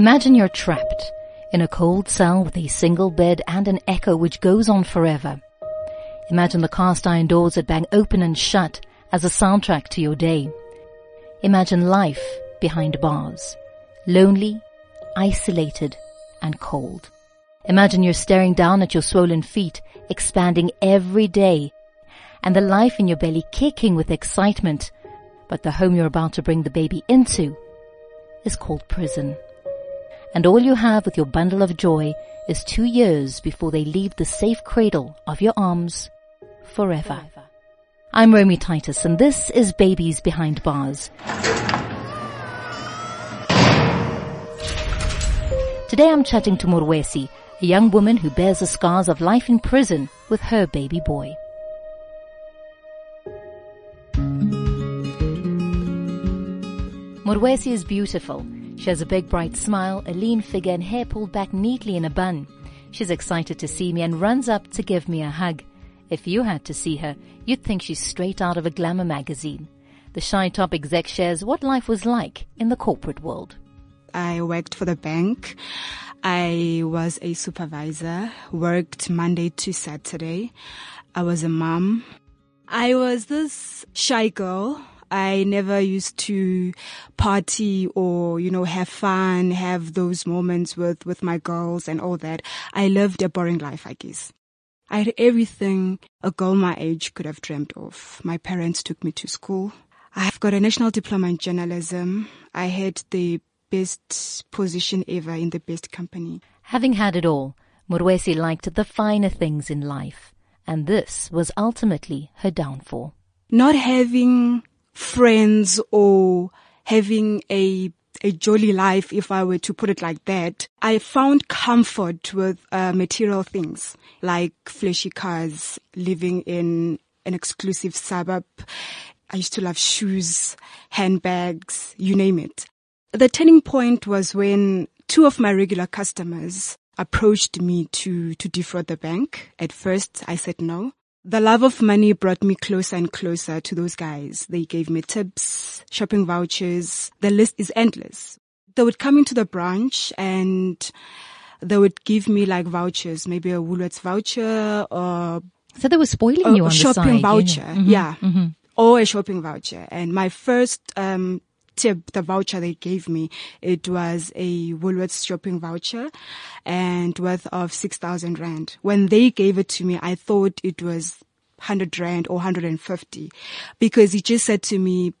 Imagine you're trapped in a cold cell with a single bed and an echo which goes on forever. Imagine the cast iron doors that bang open and shut as a soundtrack to your day. Imagine life behind bars. Lonely, isolated, and cold. Imagine you're staring down at your swollen feet, expanding every day, and the life in your belly kicking with excitement. But the home you're about to bring the baby into is called prison. And all you have with your bundle of joy is two years before they leave the safe cradle of your arms forever. I'm Romy Titus and this is Babies Behind Bars. Today I'm chatting to Morwesi, a young woman who bears the scars of life in prison with her baby boy. Morwesi is beautiful. She has a big bright smile, a lean figure and hair pulled back neatly in a bun. She's excited to see me and runs up to give me a hug. If you had to see her, you'd think she's straight out of a glamour magazine. The shy top exec shares what life was like in the corporate world. I worked for the bank. I was a supervisor, worked Monday to Saturday. I was a mom. I was this shy girl I never used to party or, you know, have fun, have those moments with, with my girls and all that. I lived a boring life, I guess. I had everything a girl my age could have dreamed of. My parents took me to school. I've got a national diploma in journalism. I had the best position ever in the best company. Having had it all, Morwesi liked the finer things in life, and this was ultimately her downfall. Not having friends or having a a jolly life, if I were to put it like that. I found comfort with uh, material things like flashy cars, living in an exclusive suburb. I used to love shoes, handbags, you name it. The turning point was when two of my regular customers approached me to, to defraud the bank. At first, I said no. The love of money brought me closer and closer to those guys. They gave me tips, shopping vouchers. The list is endless. They would come into the branch and they would give me like vouchers, maybe a Woolworths voucher or so they were spoiling you on shopping the side, voucher, know? mm-hmm, yeah, mm-hmm. or a shopping voucher. And my first um, tip, the voucher they gave me, it was a Woolworths shopping voucher and worth of 6,000 rand. When they gave it to me, I thought it was 100 rand or 150 because he just said to me,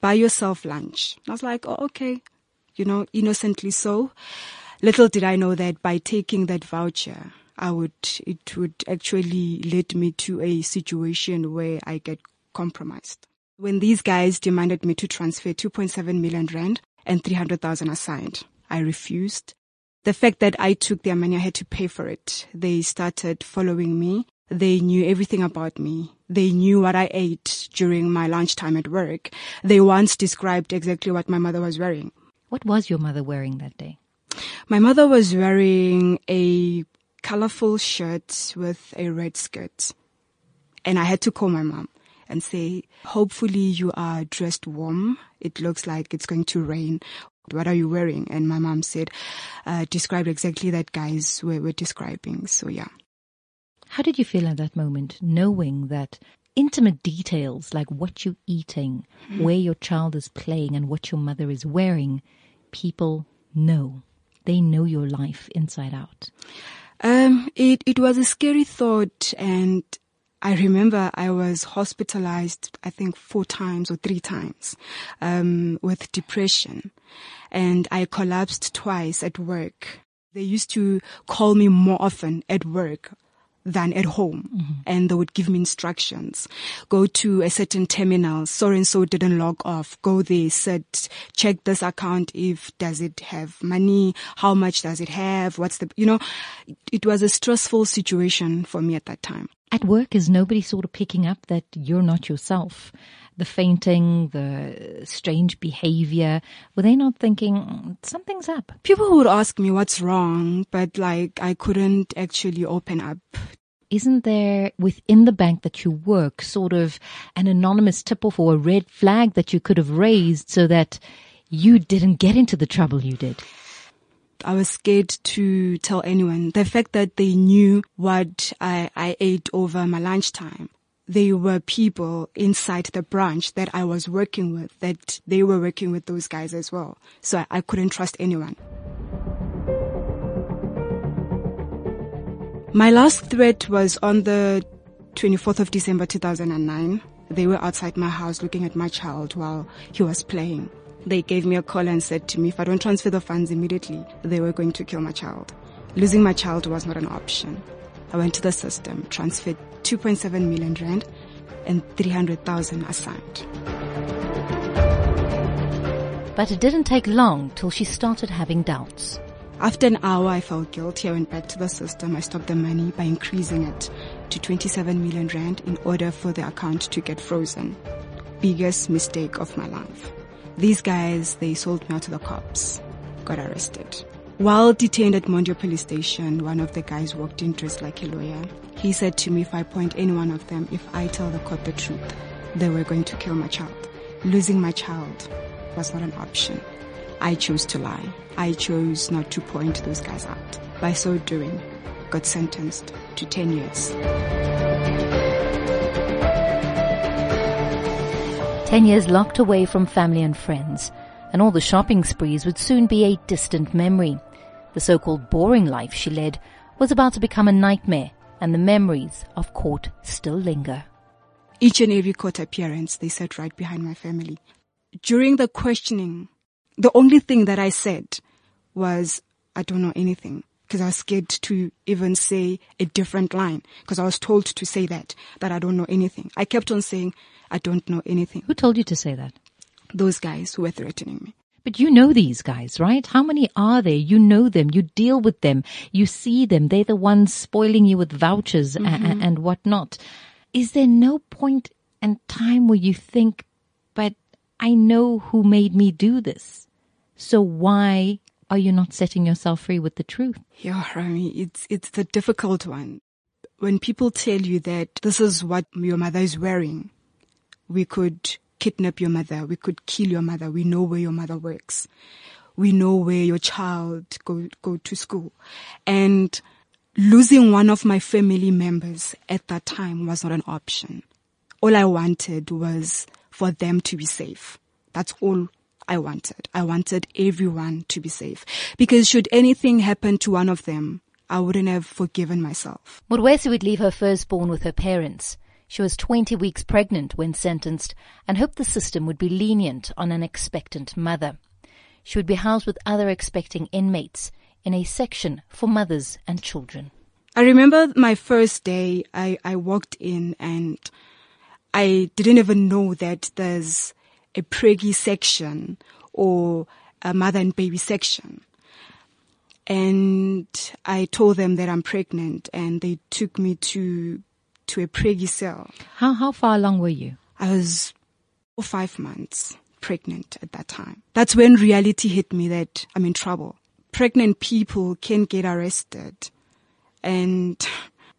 buy yourself lunch. I was like, oh, okay. You know, innocently so. Little did I know that by taking that voucher, I would, it would actually lead me to a situation where I get compromised. When these guys demanded me to transfer 2.7 million rand and 300,000 assigned, I refused. The fact that I took their money, I had to pay for it. They started following me. They knew everything about me. They knew what I ate during my lunchtime at work. They once described exactly what my mother was wearing. What was your mother wearing that day? My mother was wearing a colorful shirt with a red skirt. And I had to call my mom and say, hopefully you are dressed warm. It looks like it's going to rain. What are you wearing? And my mom said, uh, described exactly that guys were, were describing. So yeah. How did you feel at that moment, knowing that intimate details like what you're eating, mm. where your child is playing, and what your mother is wearing, people know. They know your life inside out. Um, it, it was a scary thought and I remember I was hospitalized, I think four times or three times, um, with depression and I collapsed twice at work. They used to call me more often at work than at home. Mm-hmm. And they would give me instructions. Go to a certain terminal. So and so didn't log off. Go there, said, check this account if does it have money? How much does it have? What's the, you know, it was a stressful situation for me at that time. At work, is nobody sort of picking up that you're not yourself? The fainting, the strange behavior, were they not thinking something's up? People would ask me what's wrong, but like I couldn't actually open up isn't there within the bank that you work sort of an anonymous tip off or a red flag that you could have raised so that you didn't get into the trouble you did? I was scared to tell anyone. The fact that they knew what I, I ate over my lunchtime. They were people inside the branch that I was working with, that they were working with those guys as well. So I, I couldn't trust anyone. My last threat was on the 24th of December 2009. They were outside my house looking at my child while he was playing. They gave me a call and said to me if I don't transfer the funds immediately, they were going to kill my child. Losing my child was not an option. I went to the system, transferred 2.7 million rand and 300,000 assigned. But it didn't take long till she started having doubts. After an hour, I felt guilty. I went back to the system. I stopped the money by increasing it to 27 million rand in order for the account to get frozen. Biggest mistake of my life. These guys, they sold me out to the cops. Got arrested. While detained at Mondio police station, one of the guys walked in dressed like a lawyer. He said to me if I point any one of them, if I tell the court the truth, they were going to kill my child. Losing my child was not an option. I chose to lie. I chose not to point those guys out. By so doing, got sentenced to 10 years. 10 years locked away from family and friends, and all the shopping sprees would soon be a distant memory. The so-called boring life she led was about to become a nightmare, and the memories of court still linger. Each and every court appearance, they sat right behind my family. During the questioning, the only thing that I said was, I don't know anything because I was scared to even say a different line because I was told to say that, that I don't know anything. I kept on saying, I don't know anything. Who told you to say that? Those guys who were threatening me. But you know these guys, right? How many are there? You know them. You deal with them. You see them. They're the ones spoiling you with vouchers mm-hmm. and, and whatnot. Is there no point and time where you think, but I know who made me do this. So why are you not setting yourself free with the truth? Yeah, Rami, it's, it's the difficult one. When people tell you that this is what your mother is wearing, we could kidnap your mother. We could kill your mother. We know where your mother works. We know where your child go, go to school. And losing one of my family members at that time was not an option. All I wanted was for them to be safe. That's all I wanted. I wanted everyone to be safe because should anything happen to one of them, I wouldn't have forgiven myself. Morwesi would leave her firstborn with her parents. She was 20 weeks pregnant when sentenced and hoped the system would be lenient on an expectant mother. She would be housed with other expecting inmates in a section for mothers and children. I remember my first day, I, I walked in and I didn't even know that there's a preggy section or a mother and baby section and I told them that I'm pregnant and they took me to to a preggy cell. How how far along were you? I was four, five months pregnant at that time. That's when reality hit me that I'm in trouble. Pregnant people can get arrested. And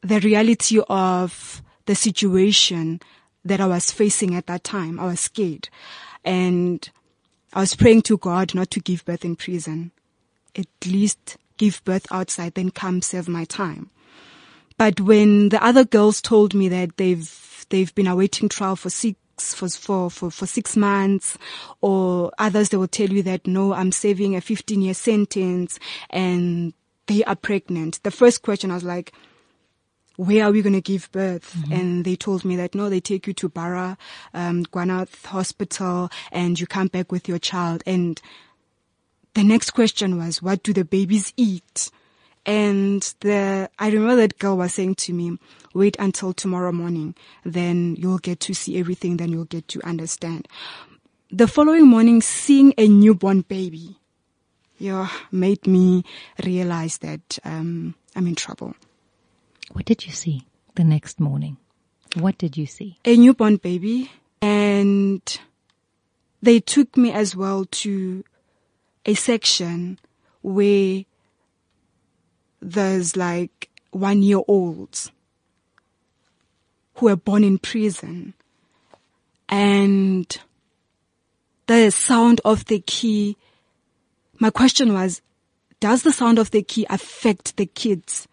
the reality of the situation that I was facing at that time, I was scared. And I was praying to God not to give birth in prison. At least give birth outside, then come serve my time. But when the other girls told me that they've, they've been awaiting trial for six for, for, for, for six months or others they will tell you that no, I'm serving a 15 year sentence and they are pregnant. The first question I was like, where are we going to give birth? Mm-hmm. And they told me that no, they take you to Bara, um, Gwanath Hospital and you come back with your child. And the next question was, what do the babies eat? And the, I remember that girl was saying to me, wait until tomorrow morning, then you'll get to see everything, then you'll get to understand. The following morning, seeing a newborn baby, yeah, made me realize that, um, I'm in trouble. What did you see the next morning? What did you see? A newborn baby and they took me as well to a section where there's like one year olds who were born in prison and the sound of the key. My question was, does the sound of the key affect the kids?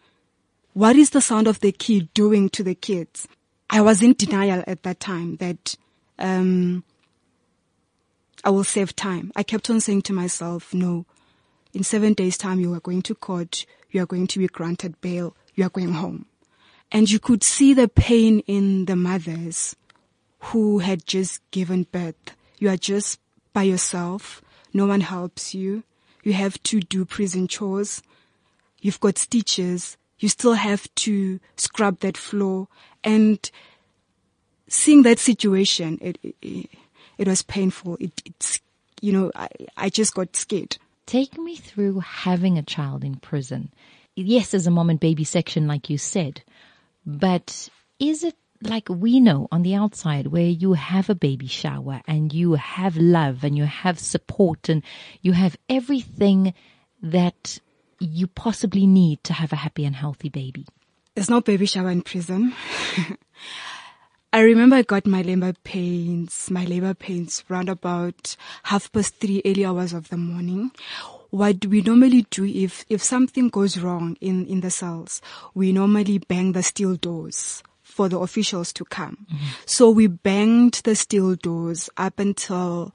What is the sound of the key doing to the kids? I was in denial at that time that, um, I will save time. I kept on saying to myself, no, in seven days time, you are going to court. You are going to be granted bail. You are going home. And you could see the pain in the mothers who had just given birth. You are just by yourself. No one helps you. You have to do prison chores. You've got stitches. You still have to scrub that floor and seeing that situation, it, it, it was painful. It, it's, you know, I, I just got scared. Take me through having a child in prison. Yes, there's a mom and baby section, like you said, but is it like we know on the outside where you have a baby shower and you have love and you have support and you have everything that you possibly need to have a happy and healthy baby? There's no baby shower in prison. I remember I got my labor pains, my labor pains round about half past three early hours of the morning. What we normally do if, if something goes wrong in, in the cells, we normally bang the steel doors for the officials to come. Mm-hmm. So we banged the steel doors up until,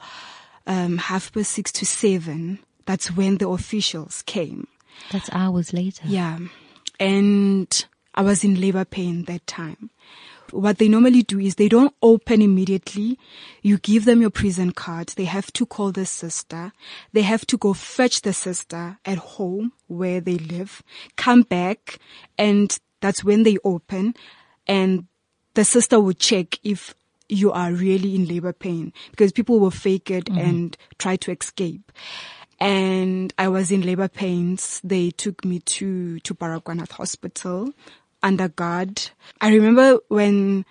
um, half past six to seven. That's when the officials came. That's hours later. Yeah. And I was in labor pain that time what they normally do is they don't open immediately. You give them your prison card. They have to call the sister. They have to go fetch the sister at home where they live, come back, and that's when they open. And the sister will check if you are really in labor pain because people will fake it mm-hmm. and try to escape and I was in labor pains. They took me to, to Baragwanath Hospital under guard. I remember when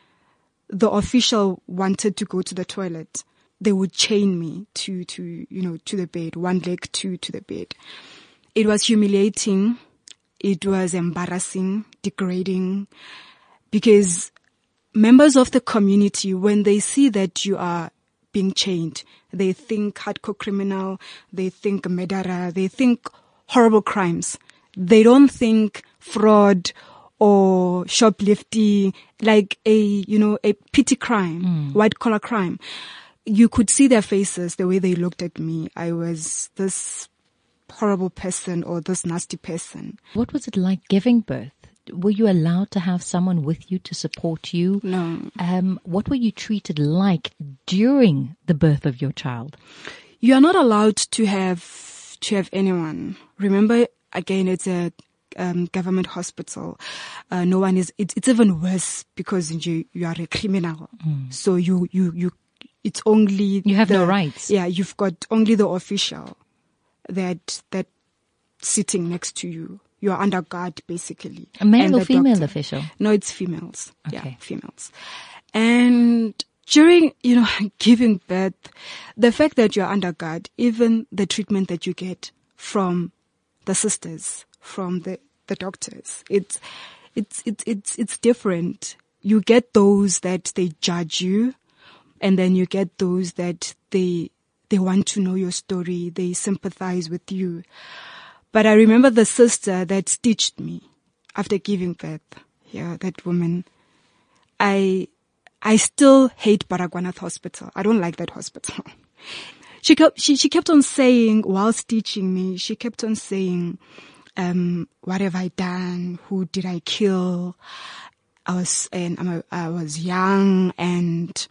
the official wanted to go to the toilet, they would chain me to, to, you know, to the bed, one leg to, to the bed. It was humiliating. It was embarrassing, degrading because members of the community, when they see that you are being chained, they think hardcore criminal, they think murderer, they think horrible crimes. They don't think fraud or shoplifting, like a, you know, a petty crime, mm. white collar crime. You could see their faces, the way they looked at me. I was this horrible person or this nasty person. What was it like giving birth? Were you allowed to have someone with you to support you? No. Um, what were you treated like during the birth of your child? You are not allowed to have to have anyone. Remember, again, it's a um, government hospital, uh, no one is. It, it's even worse because you you are a criminal. Mm. So you you you. It's only you have the, no rights. Yeah, you've got only the official that that sitting next to you. You are under guard basically. A male or female doctor. official? No, it's females. Okay. Yeah, females. And during, you know, giving birth, the fact that you're under guard, even the treatment that you get from the sisters, from the the doctors. It's, it's, it's, it's, it's different. You get those that they judge you and then you get those that they, they want to know your story. They sympathize with you. But I remember the sister that stitched me after giving birth. Yeah, that woman. I, I still hate Baragwanath Hospital. I don't like that hospital. she kept, she, she kept on saying while stitching me, she kept on saying, um, what have I done? Who did I kill? I was, and I'm a, I was young and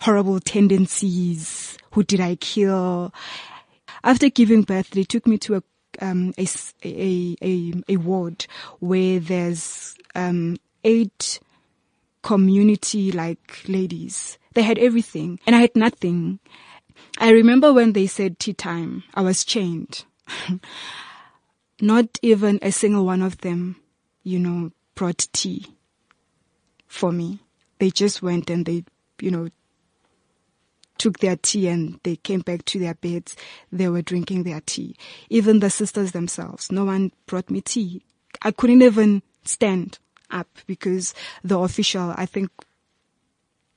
horrible tendencies. Who did I kill? After giving birth, they took me to a um, a, a, a, a ward where there's um, eight community like ladies. They had everything and I had nothing. I remember when they said tea time, I was chained. Not even a single one of them, you know, brought tea for me. They just went and they, you know, took their tea and they came back to their beds. They were drinking their tea. Even the sisters themselves, no one brought me tea. I couldn't even stand up because the official, I think,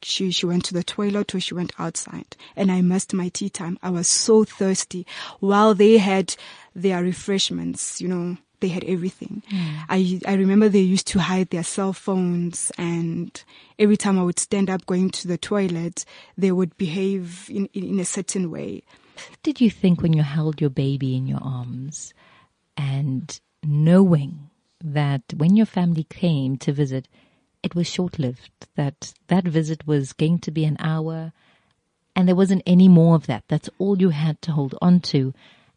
she, she went to the toilet or she went outside and I missed my tea time. I was so thirsty while they had their refreshments, you know, they had everything. Mm. I, I remember they used to hide their cell phones and every time I would stand up going to the toilet, they would behave in, in, in a certain way. Did you think when you held your baby in your arms and knowing that when your family came to visit, it was short lived, that that visit was going to be an hour and there wasn't any more of that. That's all you had to hold on to.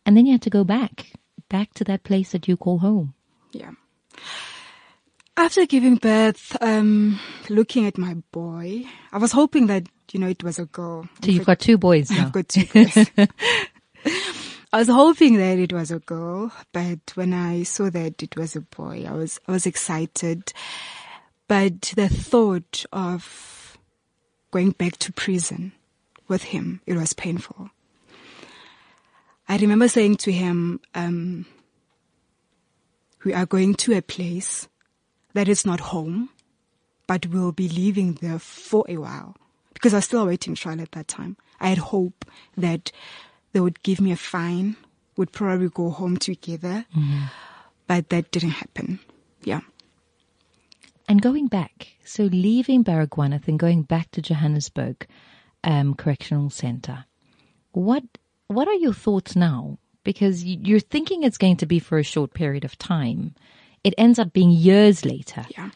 And then you had to go back, back to that place that you call home. Yeah. After giving birth, um, looking at my boy, I was hoping that, you know, it was a girl. So you've got two boys now. I've got two boys. I was hoping that it was a girl, but when I saw that it was a boy, I was, I was excited. But the thought of going back to prison with him, it was painful. I remember saying to him, um, we are going to a place that is not home, but we'll be living there for a while. Because I was still awaiting trial at that time. I had hope that they would give me a fine, would probably go home together, mm-hmm. but that didn't happen. Yeah. And going back, so leaving Baragwanath and going back to Johannesburg um, Correctional Center, what what are your thoughts now? Because you're thinking it's going to be for a short period of time. It ends up being years later. Yeah.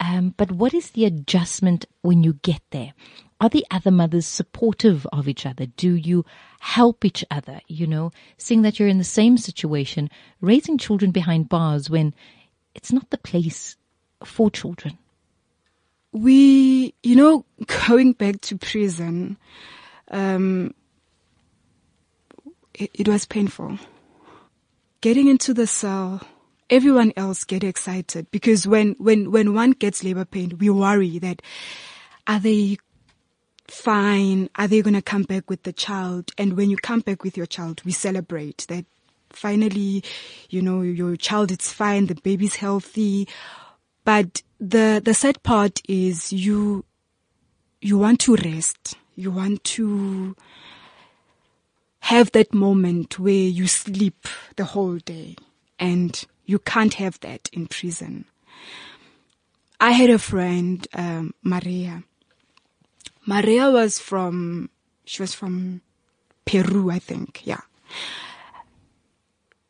Um, but what is the adjustment when you get there? Are the other mothers supportive of each other? Do you help each other? You know, seeing that you're in the same situation, raising children behind bars when it's not the place for children? We, you know, going back to prison, um, it, it was painful. Getting into the cell, everyone else get excited because when, when, when one gets labor pain, we worry that are they fine? Are they going to come back with the child? And when you come back with your child, we celebrate that finally, you know, your child is fine, the baby's healthy. But the, the sad part is you, you want to rest. You want to have that moment where you sleep the whole day and you can't have that in prison. I had a friend, um, Maria. Maria was from, she was from Peru, I think. Yeah.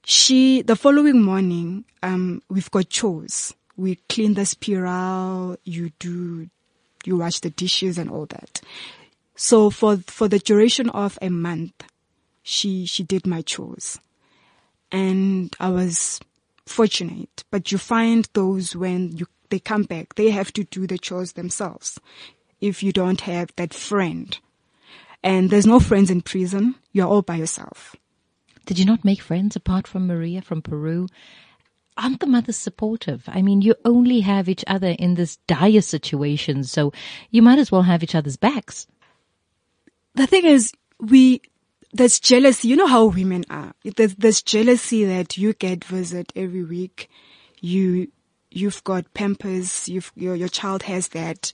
She, the following morning, um, we've got chores we clean the spiral, you do, you wash the dishes and all that. So for, for the duration of a month, she, she did my chores. And I was fortunate, but you find those when you, they come back, they have to do the chores themselves. If you don't have that friend. And there's no friends in prison. You're all by yourself. Did you not make friends apart from Maria from Peru? Aren't the mothers supportive? I mean, you only have each other in this dire situation, so you might as well have each other's backs. The thing is, we, there's jealousy. You know how women are. There's, there's jealousy that you get visit every week. You, you've got pampers, you've, your, your child has that.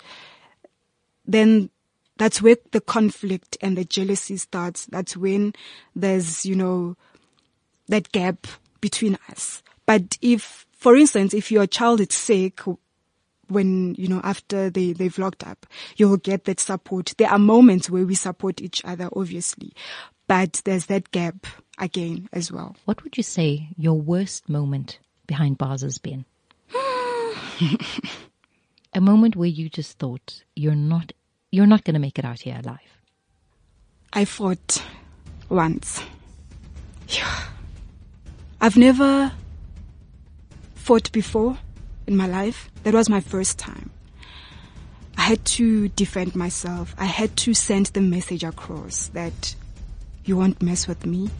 Then that's where the conflict and the jealousy starts. That's when there's, you know, that gap between us. But if, for instance, if your child is sick, when, you know, after they, they've locked up, you'll get that support. There are moments where we support each other, obviously, but there's that gap again as well. What would you say your worst moment behind bars has been? a moment where you just thought you're not, you're not going to make it out here alive. I fought once. Yeah. I've never fought before in my life. That was my first time. I had to defend myself. I had to send the message across that you won't mess with me.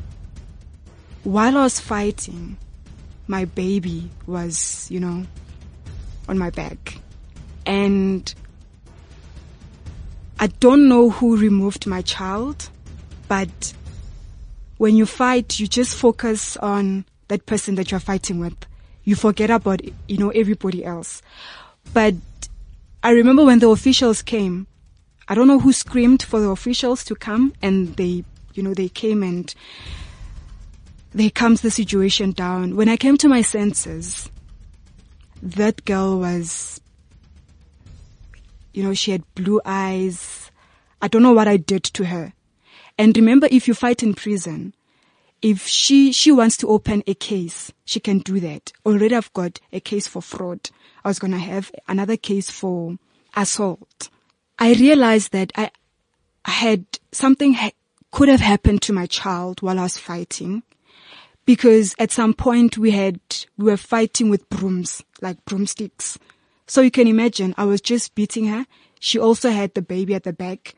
While I was fighting, my baby was, you know, on my back. And I don't know who removed my child, but when you fight, you just focus on that person that you're fighting with you forget about, you know, everybody else. But I remember when the officials came, I don't know who screamed for the officials to come and they, you know, they came and there comes the situation down. When I came to my senses, that girl was, you know, she had blue eyes. I don't know what I did to her. And remember, if you fight in prison, if she, she wants to open a case, she can do that. Already I've got a case for fraud. I was going to have another case for assault. I realized that I, I had something ha- could have happened to my child while I was fighting because at some point we had, we were fighting with brooms, like broomsticks. So you can imagine I was just beating her. She also had the baby at the back.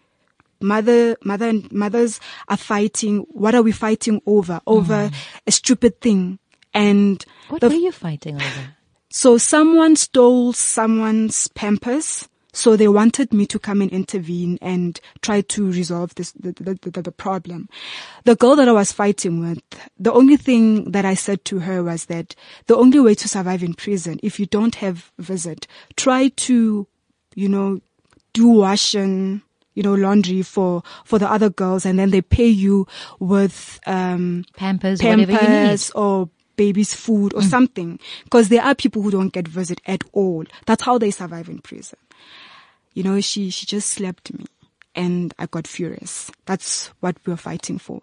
Mother, mother and mothers are fighting. What are we fighting over? Over mm. a stupid thing. And what the, were you fighting over? So someone stole someone's pampers so they wanted me to come and intervene and try to resolve this, the, the, the, the, problem. The girl that I was fighting with, the only thing that I said to her was that the only way to survive in prison, if you don't have visit, try to, you know, do washing, you know, laundry for, for the other girls and then they pay you with, um, pampers, pampers or baby's food or mm. something. Cause there are people who don't get visit at all. That's how they survive in prison you know, she, she just slapped me and I got furious. That's what we were fighting for.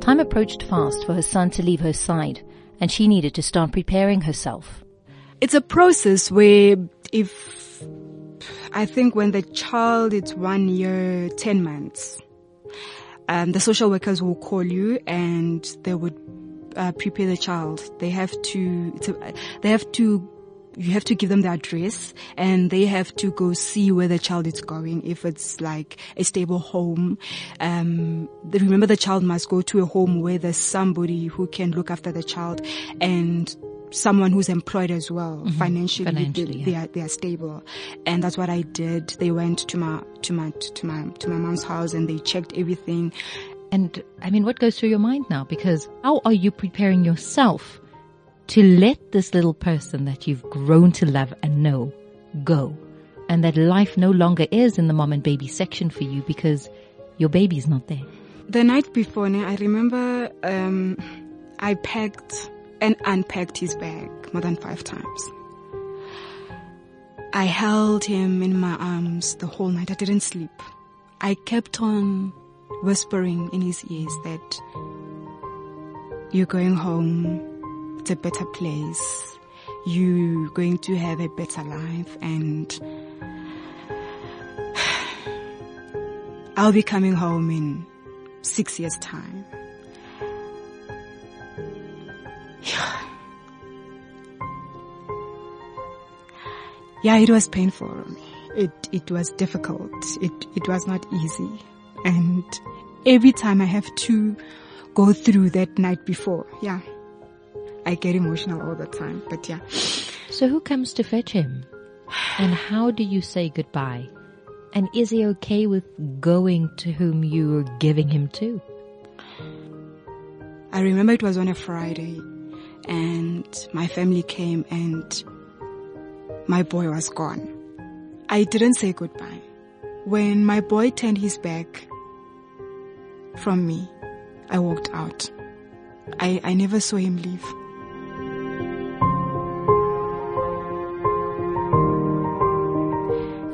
Time approached fast for her son to leave her side and she needed to start preparing herself. It's a process where if I think when the child is one year, 10 months, um, the social workers will call you and they would uh, prepare the child. They have to, a, they have to you have to give them the address and they have to go see where the child is going. If it's like a stable home, um, remember the child must go to a home where there's somebody who can look after the child and someone who's employed as well mm-hmm. financially, financially they, yeah. they, are they are stable and that's what I did they went to my to my to my to my mom's house and they checked everything and I mean, what goes through your mind now? Because how are you preparing yourself to let this little person that you've grown to love and know go? And that life no longer is in the mom and baby section for you because your baby's not there. The night before, I remember um, I packed and unpacked his bag more than five times. I held him in my arms the whole night. I didn't sleep. I kept on whispering in his ears that you're going home, it's a better place, you're going to have a better life and I'll be coming home in six years time. Yeah. Yeah, it was painful. It, it was difficult. It, it was not easy. And every time I have to go through that night before, yeah, I get emotional all the time, but yeah. So who comes to fetch him? And how do you say goodbye? And is he okay with going to whom you were giving him to? I remember it was on a Friday and my family came and my boy was gone. I didn't say goodbye. When my boy turned his back, from me. I walked out. I, I never saw him leave.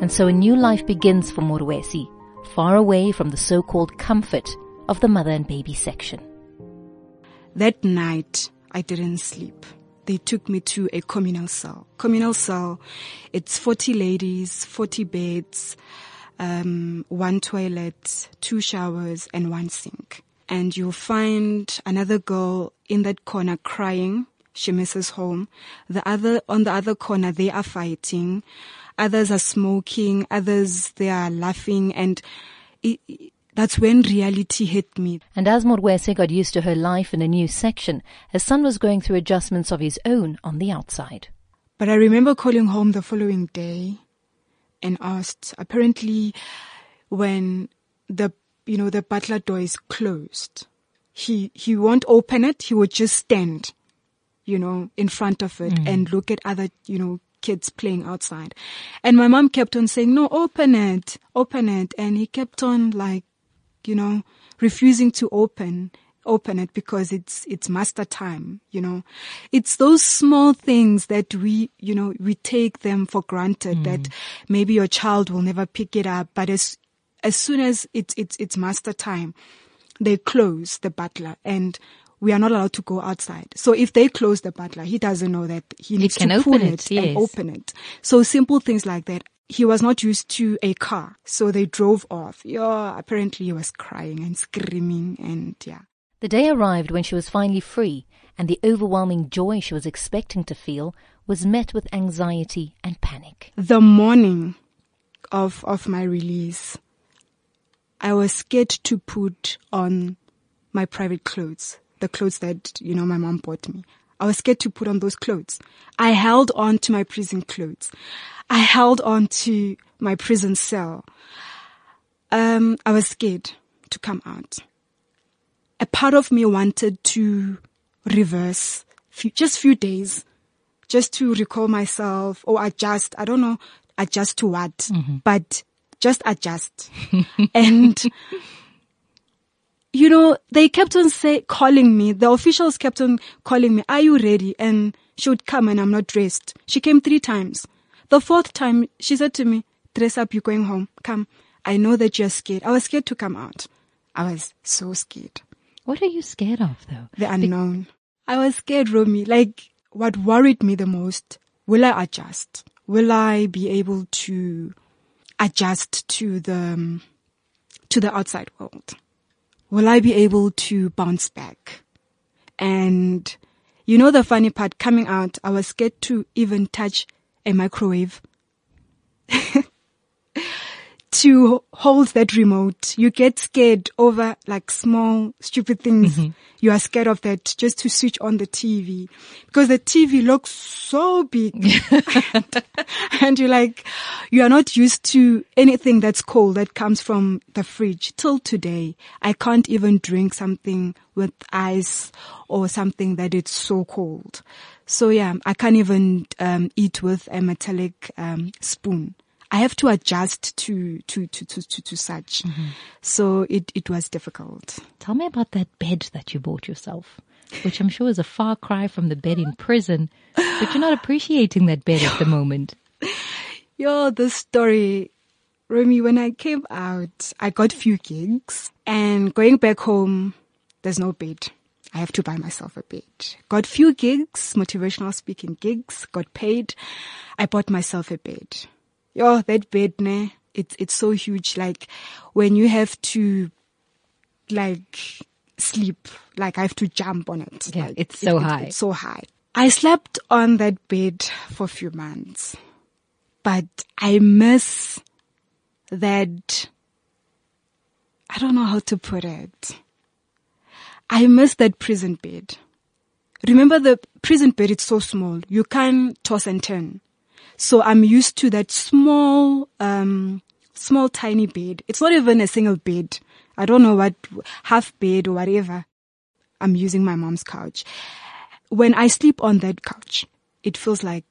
And so a new life begins for Morwesi, far away from the so-called comfort of the mother and baby section. That night, I didn't sleep. They took me to a communal cell. Communal cell, it's 40 ladies, 40 beds, um, one toilet, two showers, and one sink. And you'll find another girl in that corner crying. She misses home. The other, on the other corner, they are fighting. Others are smoking. Others, they are laughing. And it, that's when reality hit me. And as Morwesi got used to her life in a new section, her son was going through adjustments of his own on the outside. But I remember calling home the following day and asked, apparently when the, you know, the burglar door is closed, he, he won't open it. He would just stand you know, in front of it hmm. and look at other, you know, kids playing outside. And my mom kept on saying, no, open it, open it. And he kept on like, you know, refusing to open open it because it's it's master time you know it's those small things that we you know we take them for granted mm. that maybe your child will never pick it up but as as soon as it's it's it's master time they close the burglar and we are not allowed to go outside. So if they close the burglar, he doesn't know that he needs to open pull it, it, and open it. So simple things like that. He was not used to a car, so they drove off. Yeah, apparently he was crying and screaming and yeah. The day arrived when she was finally free, and the overwhelming joy she was expecting to feel was met with anxiety and panic. The morning of of my release, I was scared to put on my private clothes, the clothes that, you know, my mom bought me. I was scared to put on those clothes. I held on to my prison clothes. I held on to my prison cell. Um, I was scared to come out. A part of me wanted to reverse few, just few days, just to recall myself or adjust. I don't know, adjust to what, but just adjust. and you know, they kept on say, calling me. The officials kept on calling me, are you ready? And she would come and I'm not dressed. She came three times. The fourth time, she said to me, dress up, you're going home. Come. I know that you're scared. I was scared to come out. I was so scared. What are you scared of, though? The unknown. I was scared, Romy. Like, what worried me the most, will I adjust? Will I be able to adjust to the, um, to the outside world? Will I be able to bounce back? And you know the funny part, coming out, I was scared to even touch a microwave. to hold that remote. You get scared over like small, stupid things. You are scared of that just to switch on the TV because the TV looks so big. and, and you're like, you are not used to anything that's cold that comes from the fridge till today. I can't even drink something with ice or something that it's so cold. So yeah, I can't even um, eat with a metallic um, spoon. I have to adjust to to to to to, to such. Mm-hmm. So it it was difficult. Tell me about that bed that you bought yourself, which I'm sure is a far cry from the bed in prison, but you're not appreciating that bed at the moment. Yo, this story, Remy. When I came out, I got few gigs, and going back home, there's no bed. I have to buy myself a bed. Got few gigs, motivational speaking gigs. Got paid. I bought myself a bed. Yo, that bed, ne? It's it's so huge. Like when you have to, like sleep, like I have to jump on it. Yeah, Like, it's so it- high. It's so high. I slept on that bed for a few months, but I miss that. I don't know how to put it. I miss that prison bed. Remember the prison bed, it's so small. You can't toss and turn. So I'm used to that small, um, small tiny bed. It's not even a single bed. I don't know what, half bed or whatever. I'm using my mom's couch. When I sleep on that couch, it feels like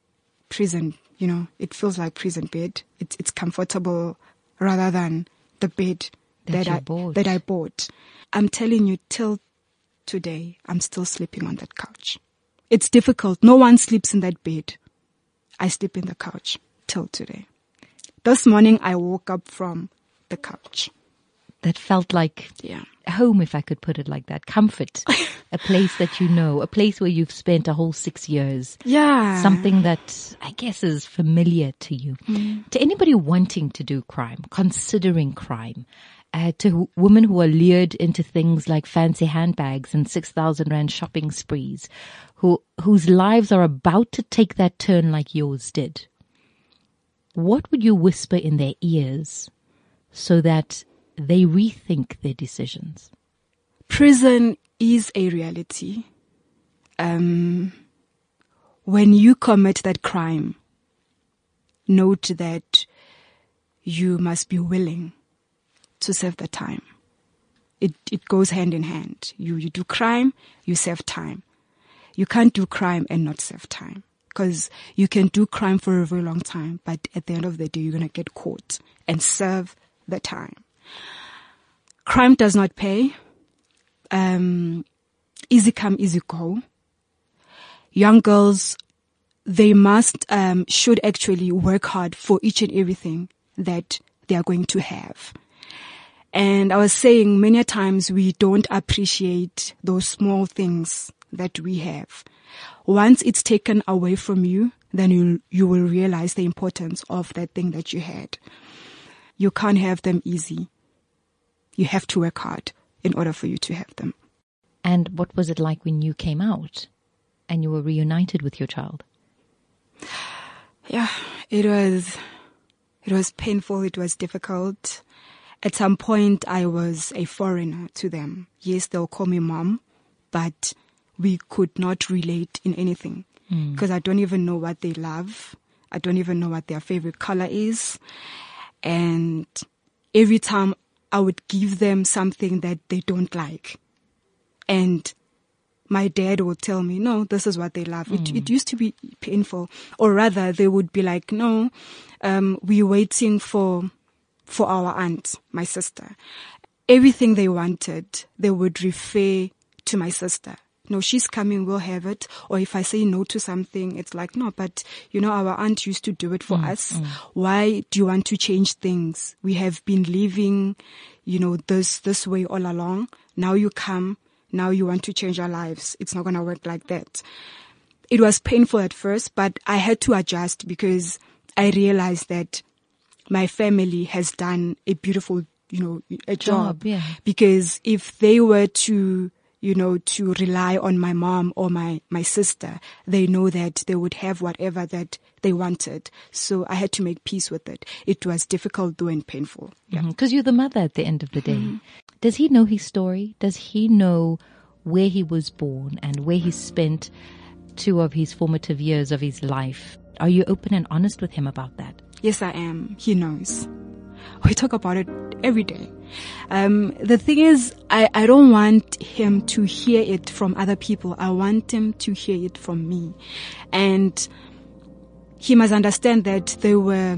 prison, you know, it feels like prison bed. It's, it's comfortable rather than the bed That that, I, bought. that I bought. I'm telling you till today, I'm still sleeping on that couch. It's difficult. No one sleeps in that bed. I sleep in the couch till today. This morning I woke up from the couch. That felt like Yeah. home, if I could put it like that. Comfort. a place that you know, a place where you've spent a whole six years. Yeah. Something that I guess is familiar to you. Mm. To anybody wanting to do crime, considering crime, uh, to women who are lured into things like fancy handbags and 6,000 rand shopping sprees, who, whose lives are about to take that turn like yours did. What would you whisper in their ears so that they rethink their decisions? prison is a reality. Um, when you commit that crime, note that you must be willing to serve the time. It, it goes hand in hand. You, you do crime, you serve time. you can't do crime and not serve time because you can do crime for a very long time, but at the end of the day, you're going to get caught and serve the time. Crime does not pay. Um, easy come, easy go. Young girls, they must, um, should actually work hard for each and everything that they are going to have. And I was saying many times we don't appreciate those small things that we have. Once it's taken away from you, then you you will realize the importance of that thing that you had. You can't have them easy. You have to work hard in order for you to have them. And what was it like when you came out and you were reunited with your child? Yeah, it was it was painful, it was difficult. At some point I was a foreigner to them. Yes, they'll call me mom, but we could not relate in anything because mm. I don't even know what they love. I don't even know what their favorite color is. And every time I would give them something that they don't like. And my dad would tell me, no, this is what they love. Mm. It, it used to be painful. Or rather, they would be like, no, um, we're waiting for, for our aunt, my sister. Everything they wanted, they would refer to my sister no, she's coming, we'll have it. Or if I say no to something, it's like, no, but you know, our aunt used to do it for mm, us. Mm. Why do you want to change things? We have been living, you know, this, this way all along. Now you come, now you want to change our lives. It's not going to work like that. It was painful at first, but I had to adjust because I realized that my family has done a beautiful, you know, a job. job yeah. Because if they were to, you know, to rely on my mom or my, my sister. They know that they would have whatever that they wanted. So I had to make peace with it. It was difficult though and painful. Yeah. Because mm-hmm. you're the mother at the end of the day. Mm-hmm. Does he know his story? Does he know where he was born and where he spent two of his formative years of his life? Are you open and honest with him about that? Yes, I am. He knows. We talk about it every day. Um, the thing is, I, I don't want him to hear it from other people. I want him to hear it from me. And he must understand that there were,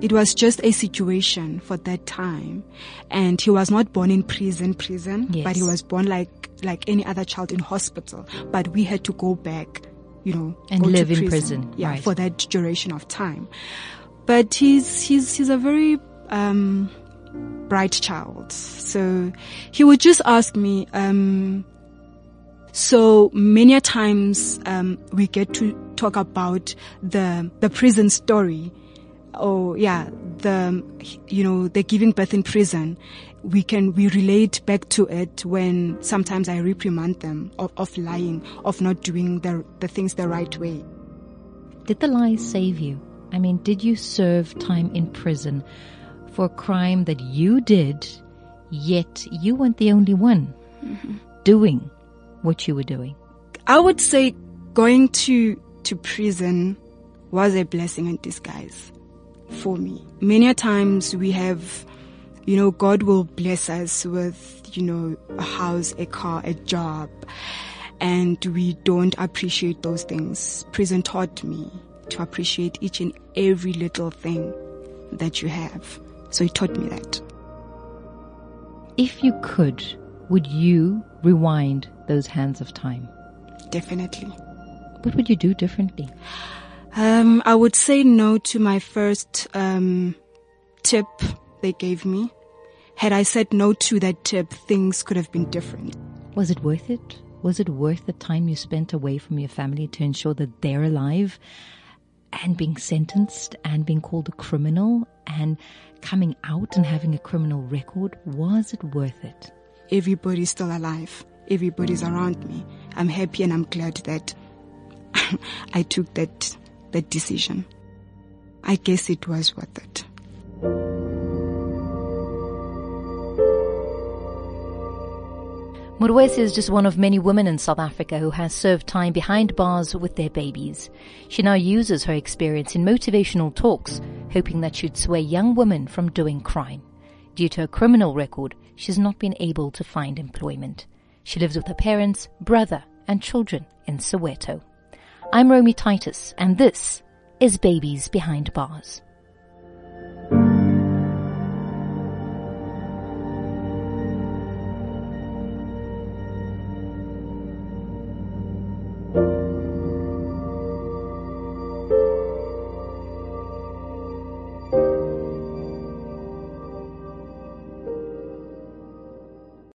it was just a situation for that time. And he was not born in prison, prison, yes. but he was born like, like any other child in hospital. But we had to go back, you know, and live in prison. Yeah, right. for that duration of time. But he's, he's, he's a very, um, bright child. So he would just ask me, um, so many times um, we get to talk about the the prison story. Oh yeah, the you know the giving birth in prison. We can we relate back to it when sometimes I reprimand them of, of lying, of not doing the the things the right way. Did the lies save you? I mean, did you serve time in prison for a crime that you did, yet you weren't the only one mm-hmm. doing what you were doing? I would say going to, to prison was a blessing in disguise for me. Many times we have, you know, God will bless us with, you know, a house, a car, a job, and we don't appreciate those things. Prison taught me to appreciate each and every little thing that you have. So he taught me that. If you could, would you rewind those hands of time? Definitely. What would you do differently? Um, I would say no to my first um, tip they gave me. Had I said no to that tip, things could have been different. Was it worth it? Was it worth the time you spent away from your family to ensure that they're alive and being sentenced and being called a criminal and coming out and having a criminal record, was it worth it? Everybody's still alive. Everybody's around me. I'm happy and I'm glad that I took that, that decision. I guess it was worth it. Morwesi is just one of many women in South Africa who has served time behind bars with their babies. She now uses her experience in motivational talks, hoping that she'd sway young women from doing crime. Due to her criminal record, she's not been able to find employment. She lives with her parents, brother, and children in Soweto. I'm Romy Titus, and this is Babies Behind Bars.